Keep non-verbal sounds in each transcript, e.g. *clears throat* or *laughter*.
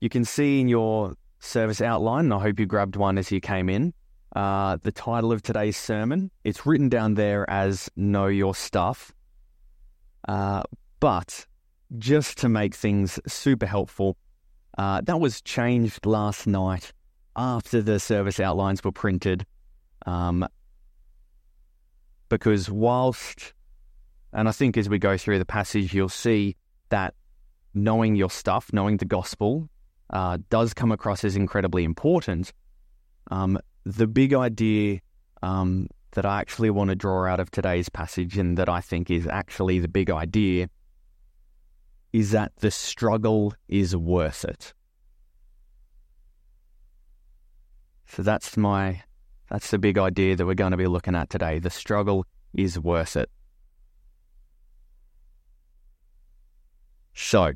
you can see in your service outline, and I hope you grabbed one as you came in, uh, the title of today's sermon. It's written down there as Know Your Stuff. Uh, but just to make things super helpful, uh, that was changed last night after the service outlines were printed. Um, because whilst, and I think as we go through the passage, you'll see that knowing your stuff, knowing the gospel, uh, does come across as incredibly important. Um, the big idea um, that I actually want to draw out of today's passage and that I think is actually the big idea is that the struggle is worth it. So that's my that's the big idea that we're going to be looking at today. The struggle is worth it. So,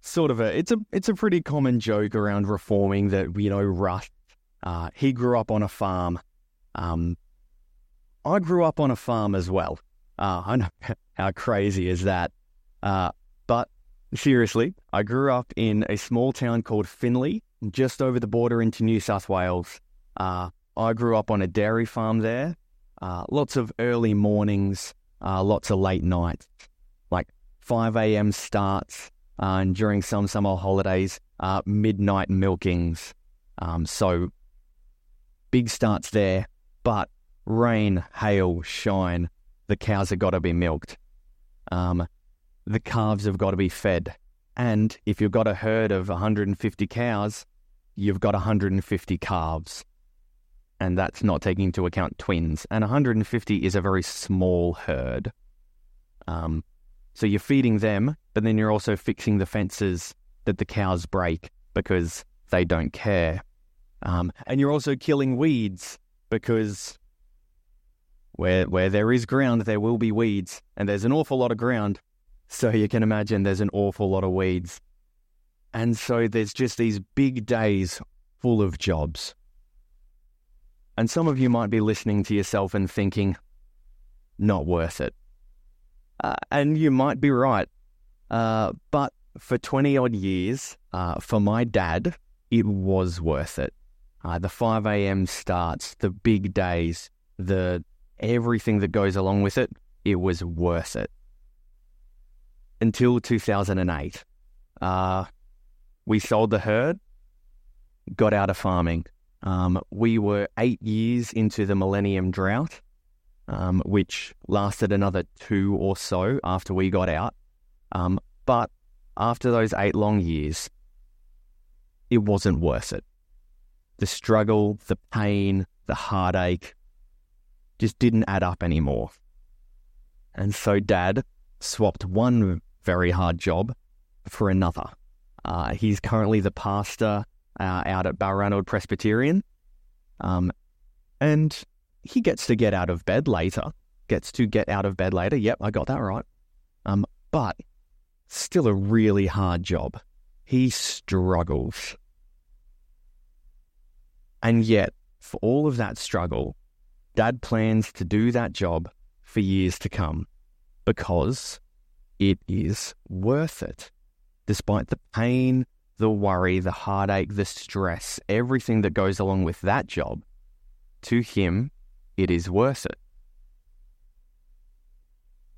sort of a it's a it's a pretty common joke around reforming that you know Russ uh, he grew up on a farm. Um, I grew up on a farm as well. Uh, I know *laughs* how crazy is that, uh, but seriously, I grew up in a small town called Finley, just over the border into New South Wales. Uh, I grew up on a dairy farm there. Uh, lots of early mornings, uh, lots of late nights, like 5 a.m. starts, uh, and during some summer holidays, uh, midnight milkings. Um, so big starts there, but rain, hail, shine, the cows have got to be milked. Um, the calves have got to be fed. And if you've got a herd of 150 cows, you've got 150 calves. And that's not taking into account twins. And 150 is a very small herd. Um, so you're feeding them, but then you're also fixing the fences that the cows break because they don't care. Um, and you're also killing weeds because where where there is ground, there will be weeds, and there's an awful lot of ground. So you can imagine there's an awful lot of weeds. And so there's just these big days full of jobs. And some of you might be listening to yourself and thinking, not worth it. Uh, and you might be right. Uh, but for 20 odd years, uh, for my dad, it was worth it. Uh, the 5 a.m. starts, the big days, the everything that goes along with it, it was worth it. Until 2008. Uh, we sold the herd, got out of farming. Um, we were eight years into the millennium drought um, which lasted another two or so after we got out. Um, but after those eight long years, it wasn't worth it. The struggle, the pain, the heartache just didn't add up anymore. And so dad swapped one very hard job for another. Uh, he's currently the pastor uh, out at Balranald Presbyterian. Um, and he gets to get out of bed later. Gets to get out of bed later. Yep, I got that right. Um, but still a really hard job. He struggles. And yet, for all of that struggle, Dad plans to do that job for years to come because it is worth it. Despite the pain, the worry, the heartache, the stress, everything that goes along with that job, to him, it is worth it.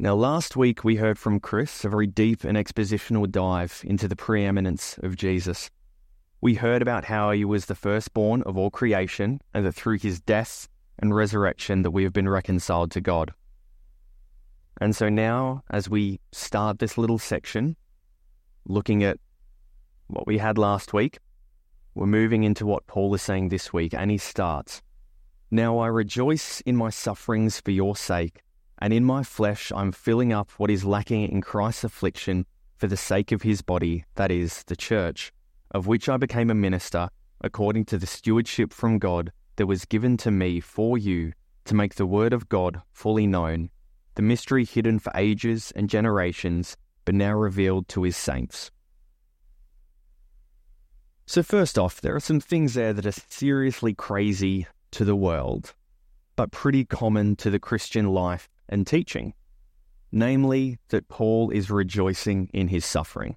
Now, last week we heard from Chris a very deep and expositional dive into the preeminence of Jesus. We heard about how he was the firstborn of all creation and that through his death and resurrection that we have been reconciled to God. And so now, as we start this little section, looking at what we had last week, we're moving into what Paul is saying this week, and he starts now I rejoice in my sufferings for your sake, and in my flesh I'm filling up what is lacking in Christ's affliction for the sake of his body, that is, the church, of which I became a minister, according to the stewardship from God that was given to me for you to make the word of God fully known, the mystery hidden for ages and generations, but now revealed to his saints. So, first off, there are some things there that are seriously crazy to the world, but pretty common to the Christian life and teaching, namely that Paul is rejoicing in his suffering.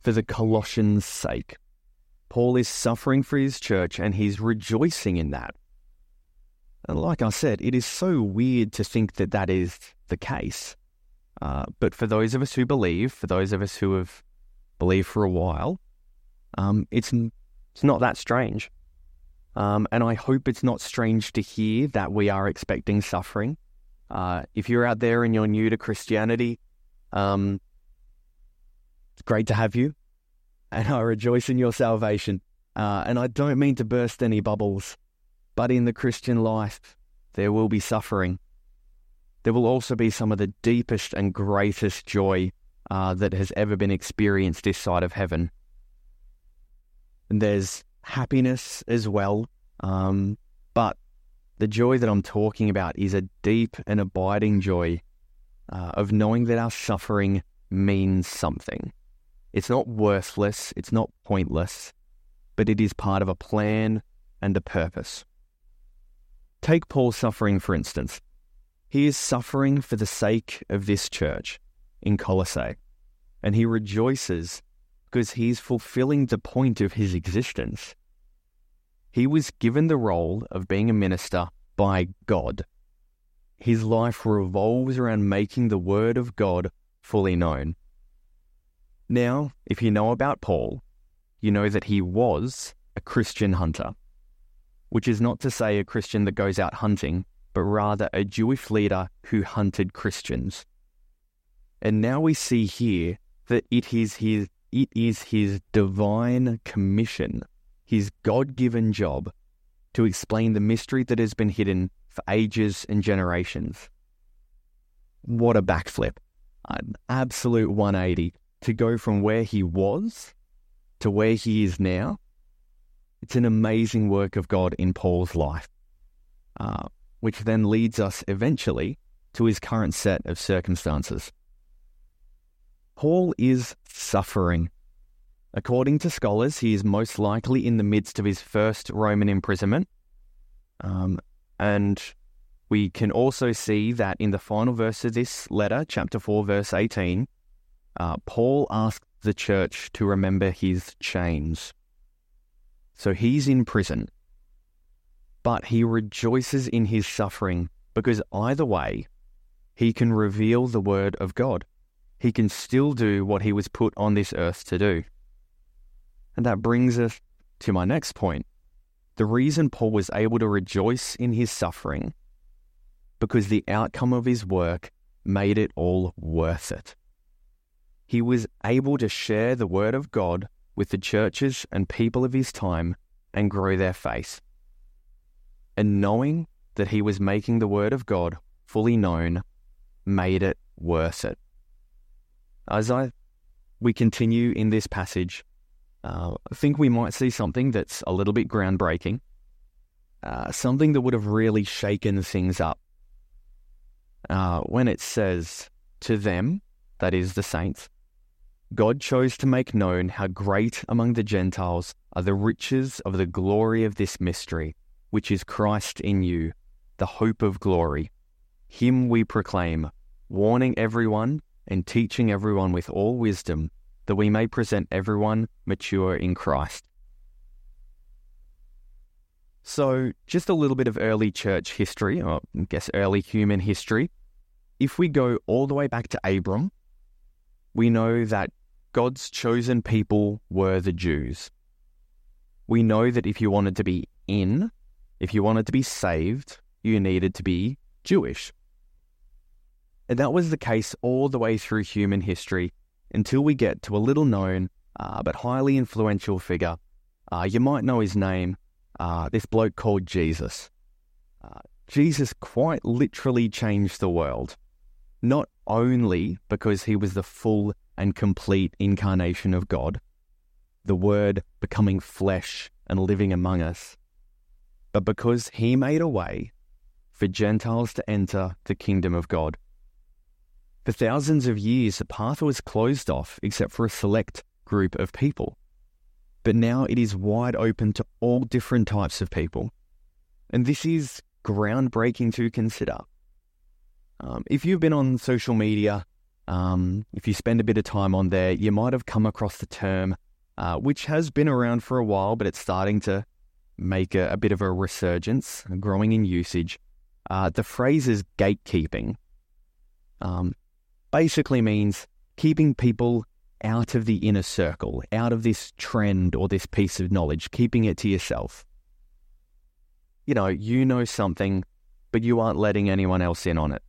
for the Colossians' sake. Paul is suffering for his church and he's rejoicing in that. And like I said, it is so weird to think that that is the case. Uh, but for those of us who believe, for those of us who have believed for a while, um, it's it's not that strange. Um, and I hope it's not strange to hear that we are expecting suffering. Uh, if you're out there and you're new to Christianity, um, it's great to have you, and I rejoice in your salvation. Uh, and I don't mean to burst any bubbles, but in the Christian life, there will be suffering. There will also be some of the deepest and greatest joy uh, that has ever been experienced this side of heaven. And there's happiness as well. Um, but the joy that I'm talking about is a deep and abiding joy uh, of knowing that our suffering means something. It's not worthless, it's not pointless, but it is part of a plan and a purpose. Take Paul's suffering, for instance. He is suffering for the sake of this church in Colossae, and he rejoices because he's fulfilling the point of his existence. He was given the role of being a minister by God. His life revolves around making the Word of God fully known. Now, if you know about Paul, you know that he was a Christian hunter, which is not to say a Christian that goes out hunting, but rather a Jewish leader who hunted Christians. And now we see here that it is his it is his divine commission, his God given job, to explain the mystery that has been hidden for ages and generations. What a backflip. An absolute 180 to go from where he was to where he is now. It's an amazing work of God in Paul's life, uh, which then leads us eventually to his current set of circumstances. Paul is suffering. According to scholars, he is most likely in the midst of his first Roman imprisonment. Um, and we can also see that in the final verse of this letter, chapter 4, verse 18, uh, Paul asks the church to remember his chains. So he's in prison, but he rejoices in his suffering because either way, he can reveal the word of God he can still do what he was put on this earth to do. And that brings us to my next point. The reason Paul was able to rejoice in his suffering because the outcome of his work made it all worth it. He was able to share the word of God with the churches and people of his time and grow their faith. And knowing that he was making the word of God fully known made it worth it. As I we continue in this passage, uh, I think we might see something that's a little bit groundbreaking, uh, something that would have really shaken things up. Uh, when it says, To them, that is the saints, God chose to make known how great among the Gentiles are the riches of the glory of this mystery, which is Christ in you, the hope of glory. Him we proclaim, warning everyone and teaching everyone with all wisdom, that we may present everyone mature in Christ. So, just a little bit of early church history, or I guess early human history. If we go all the way back to Abram, we know that God's chosen people were the Jews. We know that if you wanted to be in, if you wanted to be saved, you needed to be Jewish. And that was the case all the way through human history until we get to a little known uh, but highly influential figure. Uh, you might know his name, uh, this bloke called Jesus. Uh, Jesus quite literally changed the world, not only because he was the full and complete incarnation of God, the Word becoming flesh and living among us, but because he made a way for Gentiles to enter the kingdom of God. For thousands of years, the path was closed off except for a select group of people. But now it is wide open to all different types of people. And this is groundbreaking to consider. Um, if you've been on social media Um, if you spend a bit of time on there, you might have come across the term, uh, which has been around for a while, but it's starting to make a, a bit of a resurgence, growing in usage. Uh, the phrase is gatekeeping. Um, basically means keeping people out of the inner circle, out of this trend or this piece of knowledge, keeping it to yourself. You know, you know something, but you aren't letting anyone else in on it.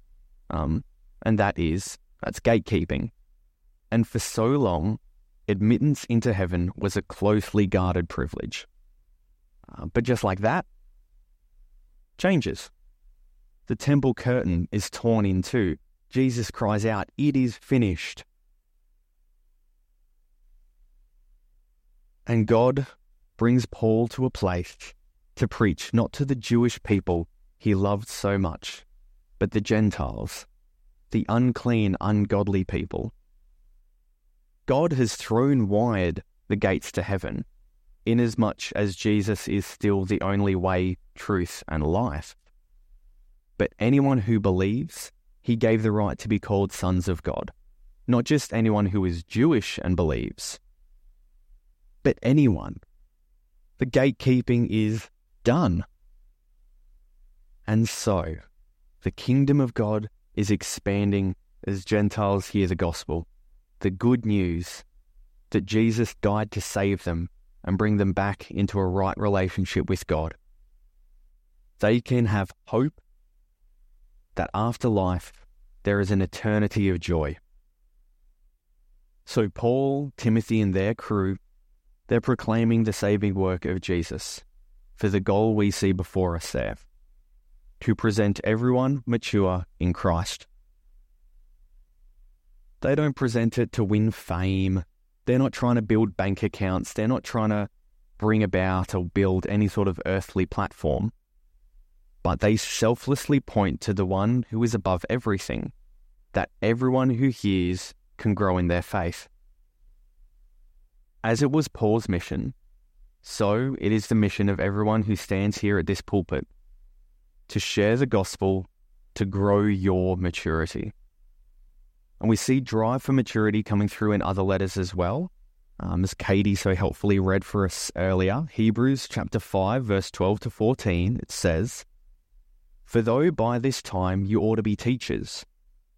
Um, and that is, that's gatekeeping. And for so long, admittance into heaven was a closely guarded privilege. Uh, but just like that, changes. The temple curtain is torn in two. Jesus cries out, It is finished. And God brings Paul to a place to preach not to the Jewish people he loved so much, but the Gentiles, the unclean, ungodly people. God has thrown wide the gates to heaven, inasmuch as Jesus is still the only way, truth, and life. But anyone who believes, he gave the right to be called sons of God. Not just anyone who is Jewish and believes, but anyone. The gatekeeping is done. And so, the kingdom of God is expanding as Gentiles hear the gospel, the good news that Jesus died to save them and bring them back into a right relationship with God. They can have hope that after life there is an eternity of joy. So, Paul, Timothy, and their crew they're proclaiming the saving work of Jesus for the goal we see before us there to present everyone mature in Christ. They don't present it to win fame. They're not trying to build bank accounts. They're not trying to bring about or build any sort of earthly platform. But they selflessly point to the one who is above everything, that everyone who hears can grow in their faith. As it was Paul's mission, so it is the mission of everyone who stands here at this pulpit to share the gospel to grow your maturity. And we see drive for maturity coming through in other letters as well. Um, as Katie so helpfully read for us earlier, Hebrews chapter 5, verse 12 to 14, it says, For though by this time you ought to be teachers,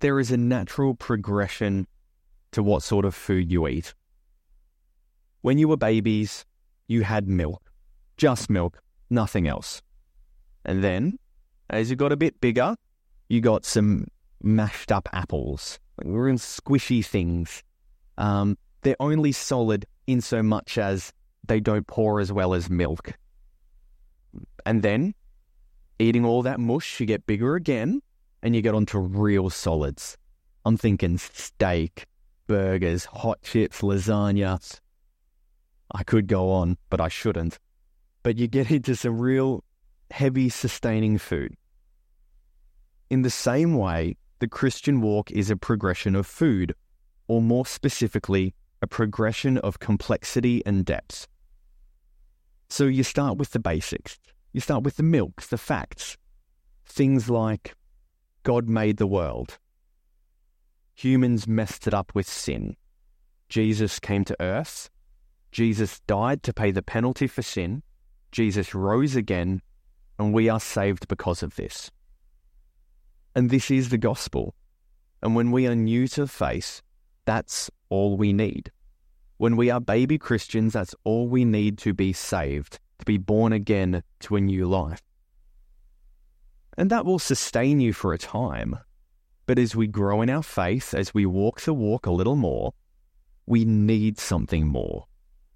There is a natural progression to what sort of food you eat. When you were babies, you had milk, just milk, nothing else. And then, as you got a bit bigger, you got some mashed up apples, real squishy things. Um, they're only solid in so much as they don't pour as well as milk. And then, eating all that mush, you get bigger again, and you get onto real solids. I'm thinking steak, burgers, hot chips, lasagna, I could go on, but I shouldn't. But you get into some real heavy, sustaining food. In the same way, the Christian walk is a progression of food, or more specifically, a progression of complexity and depth. So you start with the basics. You start with the milk, the facts. Things like God made the world. Humans messed it up with sin. Jesus came to earth Jesus died to pay the penalty for sin. Jesus rose again, and we are saved because of this. And this is the gospel. And when we are new to faith, that's all we need. When we are baby Christians, that's all we need to be saved, to be born again to a new life. And that will sustain you for a time. But as we grow in our faith, as we walk the walk a little more, we need something more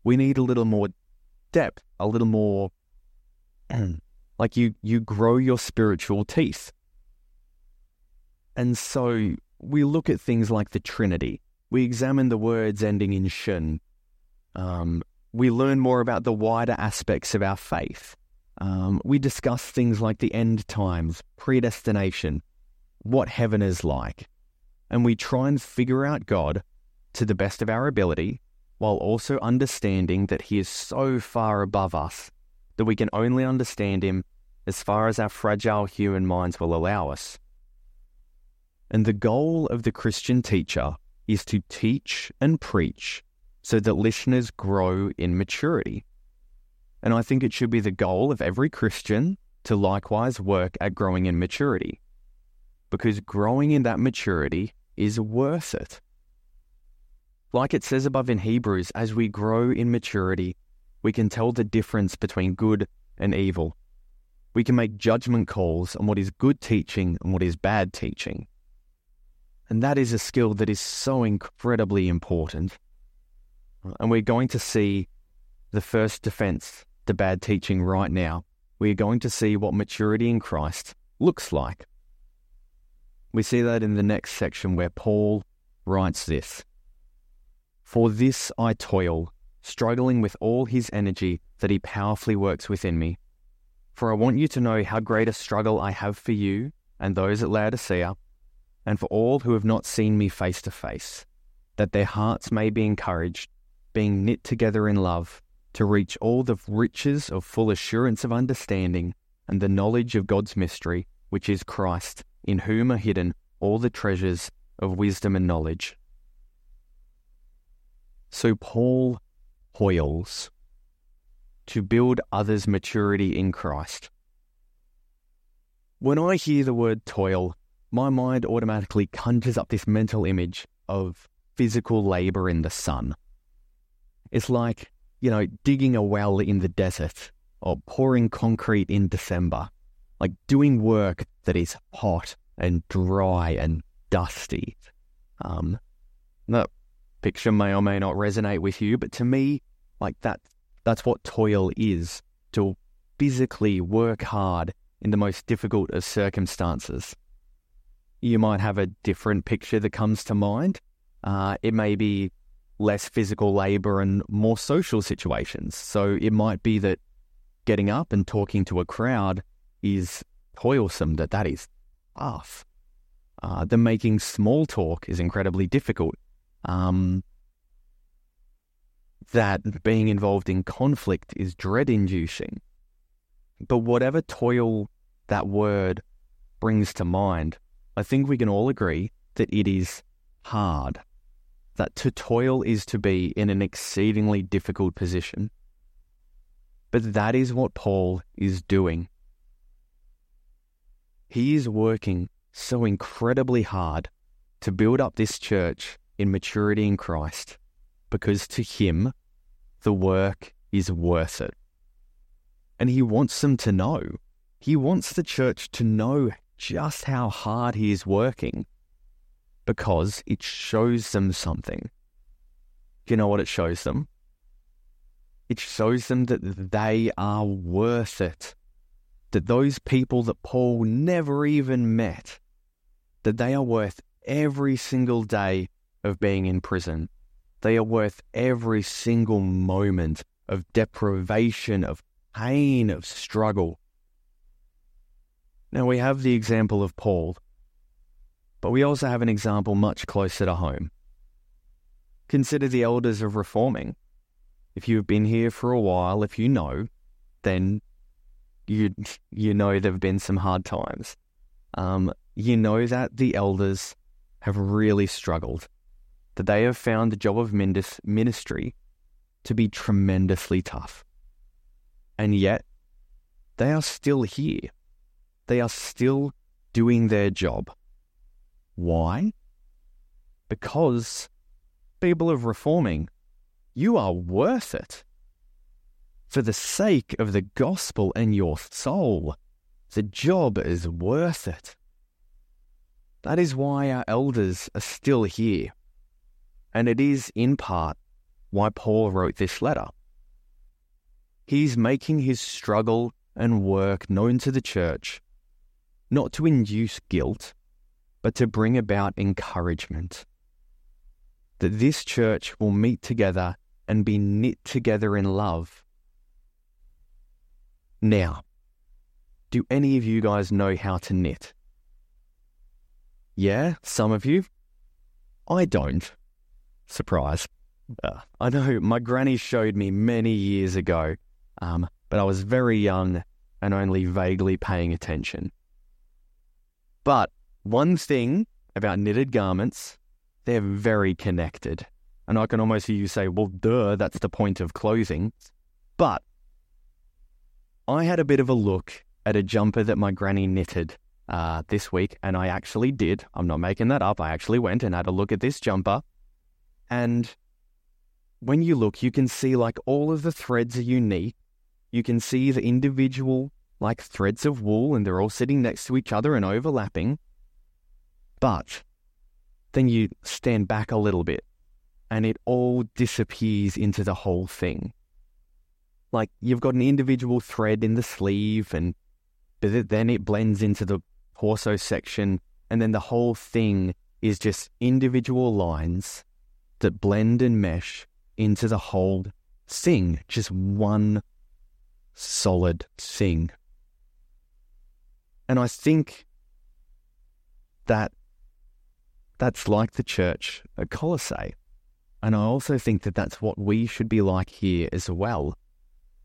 we need a little more depth, a little more *clears throat* like you you grow your spiritual teeth. And so we look at things like the Trinity. We examine the words ending in shun. Um, we learn more about the wider aspects of our faith. Um, we discuss things like the end times, predestination, what heaven is like. And we try and figure out God to the best of our ability while also understanding that He is so far above us that we can only understand Him as far as our fragile human minds will allow us. And the goal of the Christian teacher is to teach and preach so that listeners grow in maturity. And I think it should be the goal of every Christian to likewise work at growing in maturity. Because growing in that maturity is worth it. Like it says above in Hebrews, as we grow in maturity, we can tell the difference between good and evil. We can make judgment calls on what is good teaching and what is bad teaching. And that is a skill that is so incredibly important. And we're going to see the first defense to bad teaching right now. We're going to see what maturity in Christ looks like. We see that in the next section where Paul writes this For this I toil, struggling with all his energy that he powerfully works within me. For I want you to know how great a struggle I have for you and those at Laodicea, and for all who have not seen me face to face, that their hearts may be encouraged, being knit together in love, to reach all the riches of full assurance of understanding and the knowledge of God's mystery, which is Christ, in whom are hidden all the treasures of wisdom and knowledge. So Paul toils to build others' maturity in Christ. When I hear the word toil, my mind automatically conjures up this mental image of physical labor in the sun. It's like, you know, digging a well in the desert or pouring concrete in December, like doing work that is hot and dry and dusty. Um, that picture may or may not resonate with you, but to me, like that that's what toil is to physically work hard in the most difficult of circumstances. You might have a different picture that comes to mind. Uh, it may be less physical labor and more social situations. So it might be that getting up and talking to a crowd is toilsome, that that is tough. Uh, the making small talk is incredibly difficult. Um, that being involved in conflict is dread inducing. But whatever toil that word brings to mind, I think we can all agree that it is hard. That to toil is to be in an exceedingly difficult position. But that is what Paul is doing. He is working so incredibly hard to build up this church in maturity in Christ because to him, the work is worth it. And he wants them to know. He wants the church to know just how hard he is working because it shows them something. Do you know what it shows them? It shows them that they are worth it. That those people that Paul never even met, that they are worth every single day of being in prison. They are worth every single moment of deprivation, of pain, of struggle. Now we have the example of Paul, but we also have an example much closer to home. Consider the elders of reforming. If you've been here for a while, if you know, then you you know there've been some hard times. Um, you know that the elders have really struggled that they have found the job of ministry to be tremendously tough. And yet, they are still here. They are still doing their job. Why? Because, people of reforming, you are worth it. For the sake of the gospel and your soul, the job is worth it. That is why our elders are still here and it is, in part, why Paul wrote this letter. He's making his struggle and work known to the church, not to induce guilt, but to bring about encouragement. That this church will meet together and be knit together in love. Now, do any of you guys know how to knit? Yeah, some of you. I don't. Surprise. Uh, I know my granny showed me many years ago, um, but I was very young and only vaguely paying attention. But one thing about knitted garments, they're very connected. And I can almost hear you say, well, duh, that's the point of clothing. But I had a bit of a look at a jumper that my granny knitted uh, this week, and I actually did. I'm not making that up. I actually went and had a look at this jumper. And when you look, you can see like all of the threads are unique. You can see the individual like threads of wool and they're all sitting next to each other and overlapping. But then you stand back a little bit and it all disappears into the whole thing. Like you've got an individual thread in the sleeve and but then it blends into the torso section and then the whole thing is just individual lines that blend and mesh into the whole thing, just one solid thing. And I think that that's like the church at Colossae. And I also think that that's what we should be like here as well.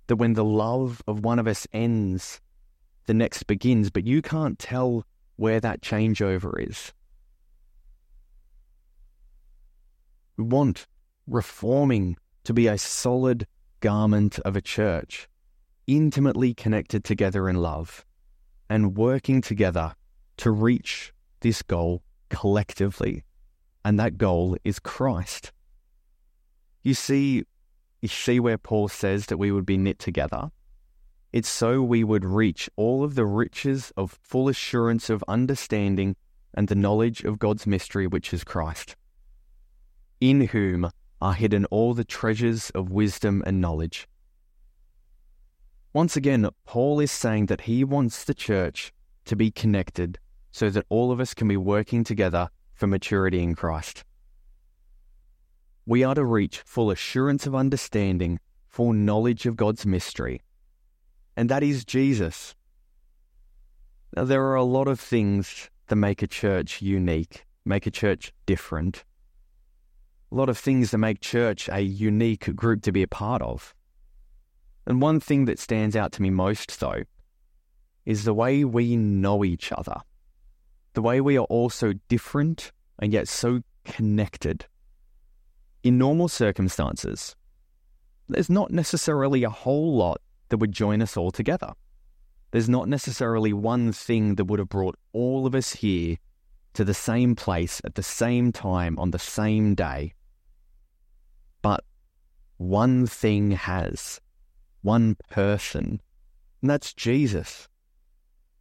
That when the love of one of us ends, the next begins, but you can't tell where that changeover is. We want reforming to be a solid garment of a church, intimately connected together in love and working together to reach this goal collectively. And that goal is Christ. You see, you see where Paul says that we would be knit together. It's so we would reach all of the riches of full assurance of understanding and the knowledge of God's mystery, which is Christ, in whom are hidden all the treasures of wisdom and knowledge. Once again, Paul is saying that he wants the church to be connected so that all of us can be working together for maturity in Christ. We are to reach full assurance of understanding, full knowledge of God's mystery, and that is Jesus. Now, there are a lot of things that make a church unique, make a church different. A lot of things that make church a unique group to be a part of. And one thing that stands out to me most, though, is the way we know each other. The way we are all so different and yet so connected. In normal circumstances, there's not necessarily a whole lot that would join us all together. There's not necessarily one thing that would have brought all of us here to the same place at the same time on the same day. But one thing has one person, and that's Jesus.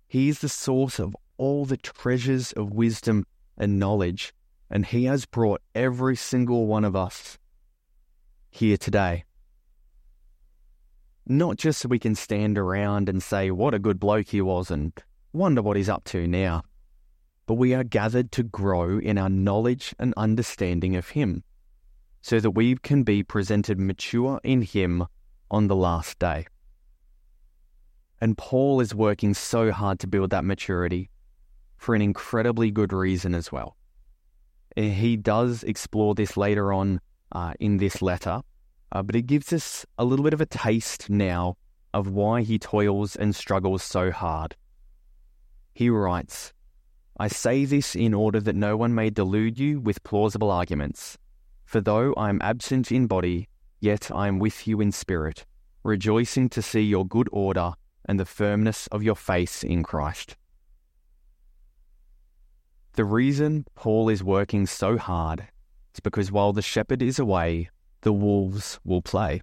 He is the source of all the treasures of wisdom and knowledge, and He has brought every single one of us here today. Not just so we can stand around and say, what a good bloke he was and wonder what he's up to now, but we are gathered to grow in our knowledge and understanding of Him, so that we can be presented mature in Him on the last day. And Paul is working so hard to build that maturity for an incredibly good reason as well. He does explore this later on uh, in this letter, uh, but it gives us a little bit of a taste now of why he toils and struggles so hard. He writes, I say this in order that no one may delude you with plausible arguments. For though I am absent in body, Yet I am with you in spirit, rejoicing to see your good order and the firmness of your faith in Christ. The reason Paul is working so hard is because while the shepherd is away, the wolves will play.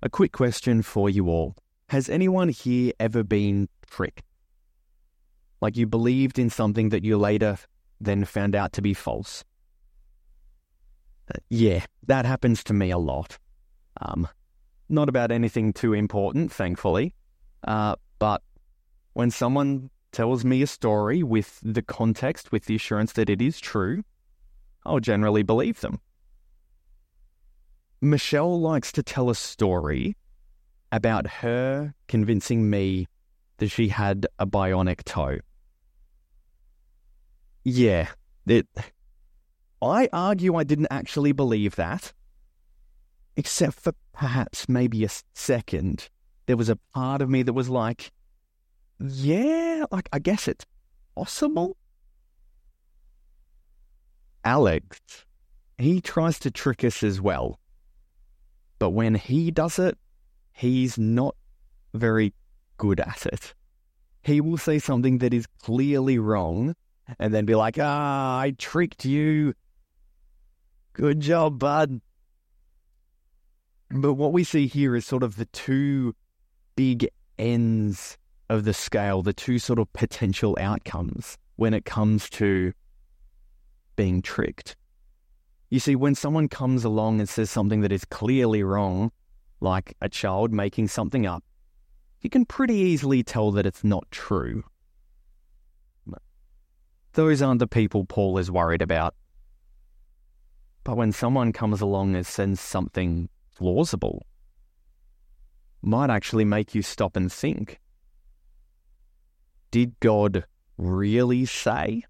A quick question for you all Has anyone here ever been tricked? Like you believed in something that you later then found out to be false? yeah, that happens to me a lot. Um, not about anything too important, thankfully. Uh, but when someone tells me a story with the context, with the assurance that it is true, I'll generally believe them. Michelle likes to tell a story about her convincing me that she had a bionic toe. Yeah, it. I argue I didn't actually believe that, except for perhaps maybe a second. There was a part of me that was like, yeah, like I guess it's possible. Alex, he tries to trick us as well. But when he does it, he's not very good at it. He will say something that is clearly wrong and then be like, ah, I tricked you. Good job, bud. But what we see here is sort of the two big ends of the scale, the two sort of potential outcomes when it comes to being tricked. You see, when someone comes along and says something that is clearly wrong, like a child making something up, you can pretty easily tell that it's not true. Those aren't the people Paul is worried about. But when someone comes along and says something plausible, might actually make you stop and think. Did God really say?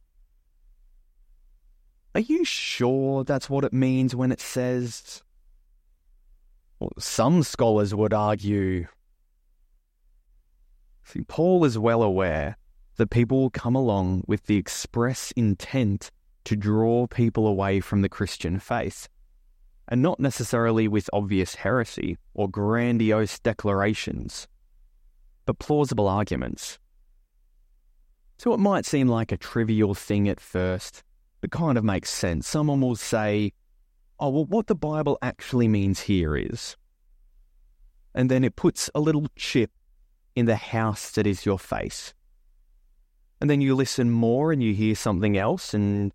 Are you sure that's what it means when it says? Well, some scholars would argue. See, Paul is well aware that people will come along with the express intent to draw people away from the Christian faith, and not necessarily with obvious heresy or grandiose declarations, but plausible arguments. So it might seem like a trivial thing at first, but kind of makes sense. Someone will say, oh, well, what the Bible actually means here is. And then it puts a little chip in the house that is your face. And then you listen more and you hear something else, and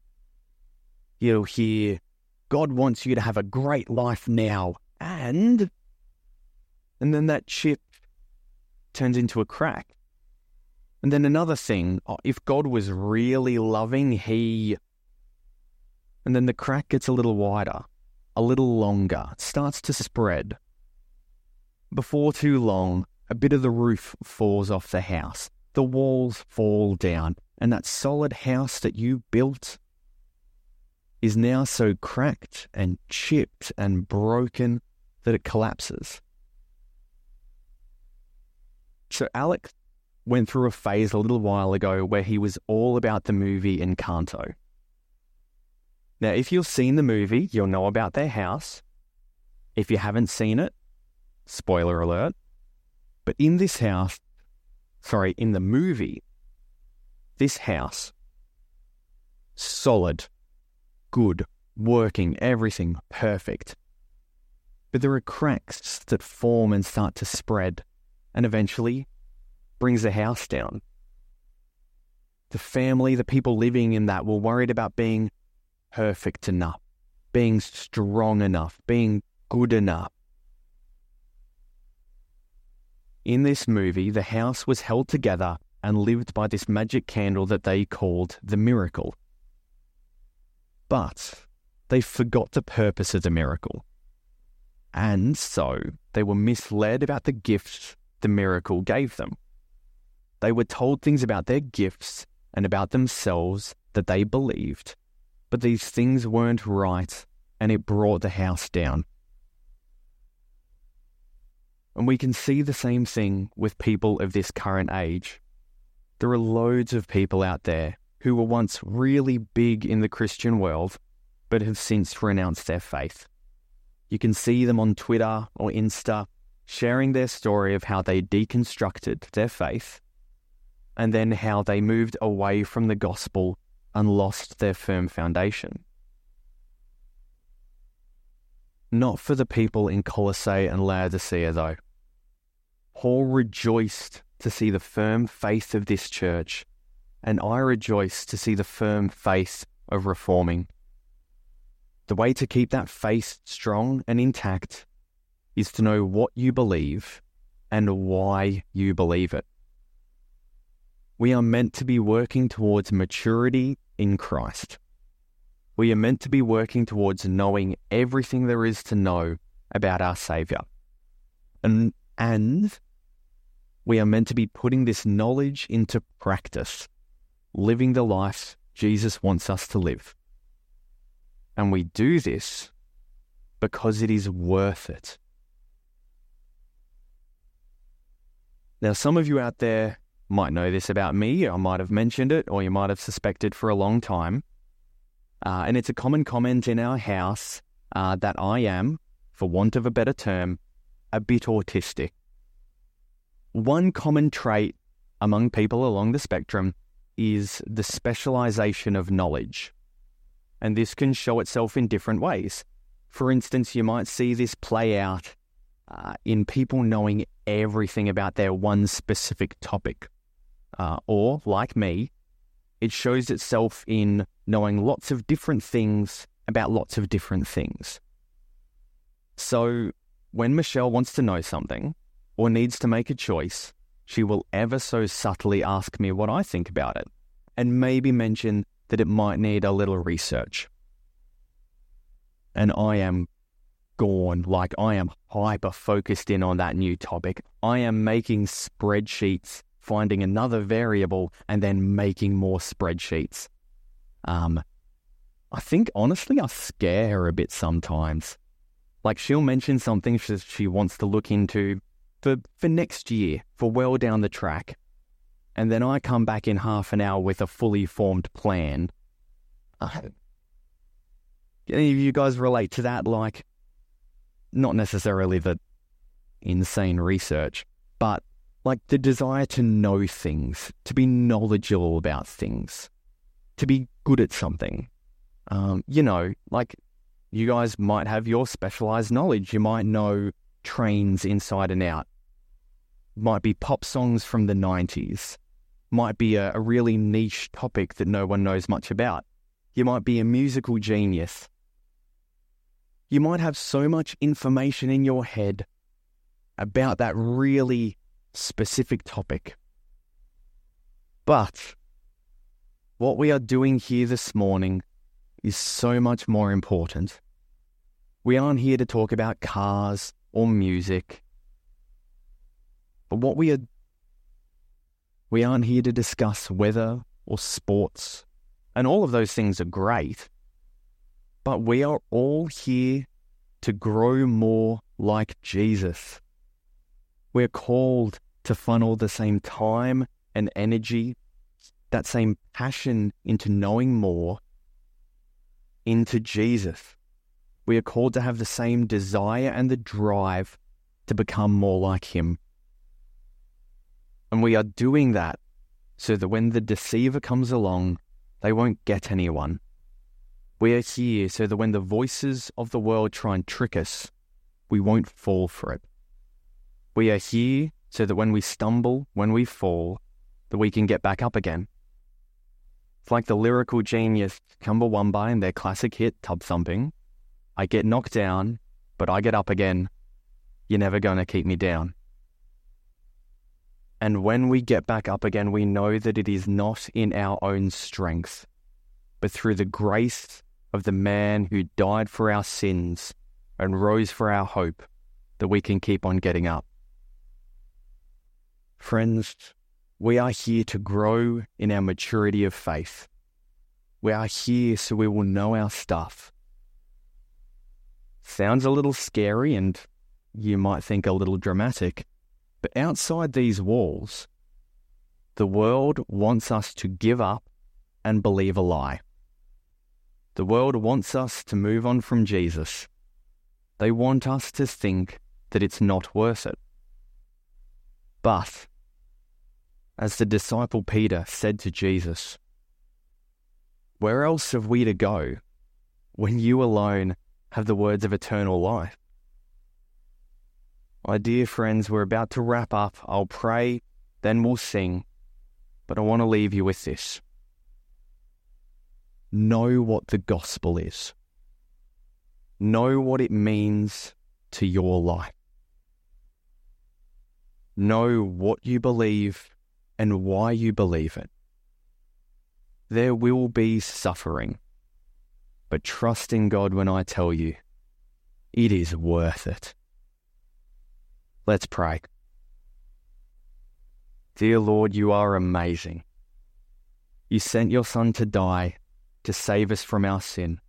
you'll hear, God wants you to have a great life now. And, and then that chip turns into a crack. And then another thing, oh, if God was really loving, he. And then the crack gets a little wider, a little longer, starts to spread. Before too long, a bit of the roof falls off the house, the walls fall down, and that solid house that you built is now so cracked and chipped and broken that it collapses. So Alex went through a phase a little while ago where he was all about the movie Encanto. Now, if you've seen the movie, you'll know about their house. If you haven't seen it, spoiler alert. But in this house, sorry, in the movie, this house, solid, good, working, everything perfect. But there are cracks that form and start to spread, and eventually brings the house down. The family, the people living in that, were worried about being perfect enough, being strong enough, being good enough. In this movie, the house was held together and lived by this magic candle that they called the miracle. But they forgot the purpose of the miracle. And so they were misled about the gift the miracle gave them. They were told things about their gifts and about themselves that they believed, but these things weren't right, and it brought the house down. And we can see the same thing with people of this current age. There are loads of people out there who were once really big in the Christian world, but have since renounced their faith. You can see them on Twitter or Insta sharing their story of how they deconstructed their faith and then how they moved away from the gospel and lost their firm foundation. Not for the people in Colossae and Laodicea, though. Paul rejoiced to see the firm faith of this church, and I rejoice to see the firm faith of reforming. The way to keep that faith strong and intact is to know what you believe and why you believe it. We are meant to be working towards maturity in Christ. We are meant to be working towards knowing everything there is to know about our Saviour. And, and we are meant to be putting this knowledge into practice, living the life Jesus wants us to live. And we do this because it is worth it. Now, some of you out there might know this about me, I might have mentioned it, or you might have suspected for a long time. Uh, and it's a common comment in our house uh, that I am, for want of a better term, a bit autistic. One common trait among people along the spectrum is the specialization of knowledge. And this can show itself in different ways. For instance, you might see this play out uh, in people knowing everything about their one specific topic. Uh, or, like me, it shows itself in knowing lots of different things about lots of different things. So, when Michelle wants to know something or needs to make a choice, she will ever so subtly ask me what I think about it and maybe mention that it might need a little research. And I am gone, like I am hyper focused in on that new topic. I am making spreadsheets finding another variable and then making more spreadsheets. Um, I think honestly, I scare her a bit sometimes. Like she'll mention something she, she wants to look into for, for next year, for well down the track. And then I come back in half an hour with a fully formed plan. Uh, any of you guys relate to that? Like, not necessarily the insane research, but like the desire to know things, to be knowledgeable about things, to be good at something. Um, you know, like you guys might have your specialized knowledge. You might know trains inside and out. Might be pop songs from the 90s. Might be a, a really niche topic that no one knows much about. You might be a musical genius. You might have so much information in your head about that really specific topic. But what we are doing here this morning is so much more important. We aren't here to talk about cars or music. But what we are we aren't here to discuss weather or sports. And all of those things are great. But we are all here to grow more like Jesus. We're called to funnel the same time and energy, that same passion into knowing more into Jesus. We are called to have the same desire and the drive to become more like Him. And we are doing that so that when the deceiver comes along, they won't get anyone. We are here so that when the voices of the world try and trick us, we won't fall for it. We are here so that when we stumble, when we fall, that we can get back up again. It's like the lyrical genius Chumbawamba in their classic hit Tub Thumping. I get knocked down, but I get up again. You're never to keep me down. And when we get back up again, we know that it is not in our own strength, but through the grace of the man who died for our sins and rose for our hope that we can keep on getting up. Friends, we are here to grow in our maturity of faith. We are here so we will know our stuff. Sounds a little scary and you might think a little dramatic, but outside these walls, the world wants us to give up and believe a lie. The world wants us to move on from Jesus. They want us to think that it's not worth it. But, as the disciple Peter said to Jesus, Where else have we to go when you alone have the words of eternal life? My dear friends, we're about to wrap up. I'll pray, then we'll sing. But I want to leave you with this know what the gospel is, know what it means to your life. Know what you believe and why you believe it. There will be suffering, but trust in God when I tell you, it is worth it. Let's pray. Dear Lord, you are amazing. You sent your Son to die to save us from our sin.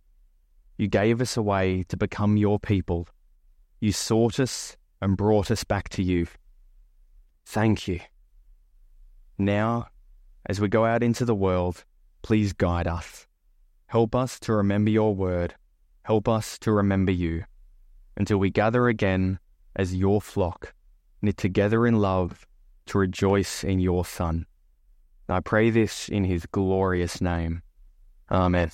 You gave us a way to become your people. You sought us and brought us back to you. Thank you. Now, as we go out into the world, please guide us. Help us to remember your word. Help us to remember you until we gather again as your flock, knit together in love to rejoice in your Son. I pray this in his glorious name. Amen.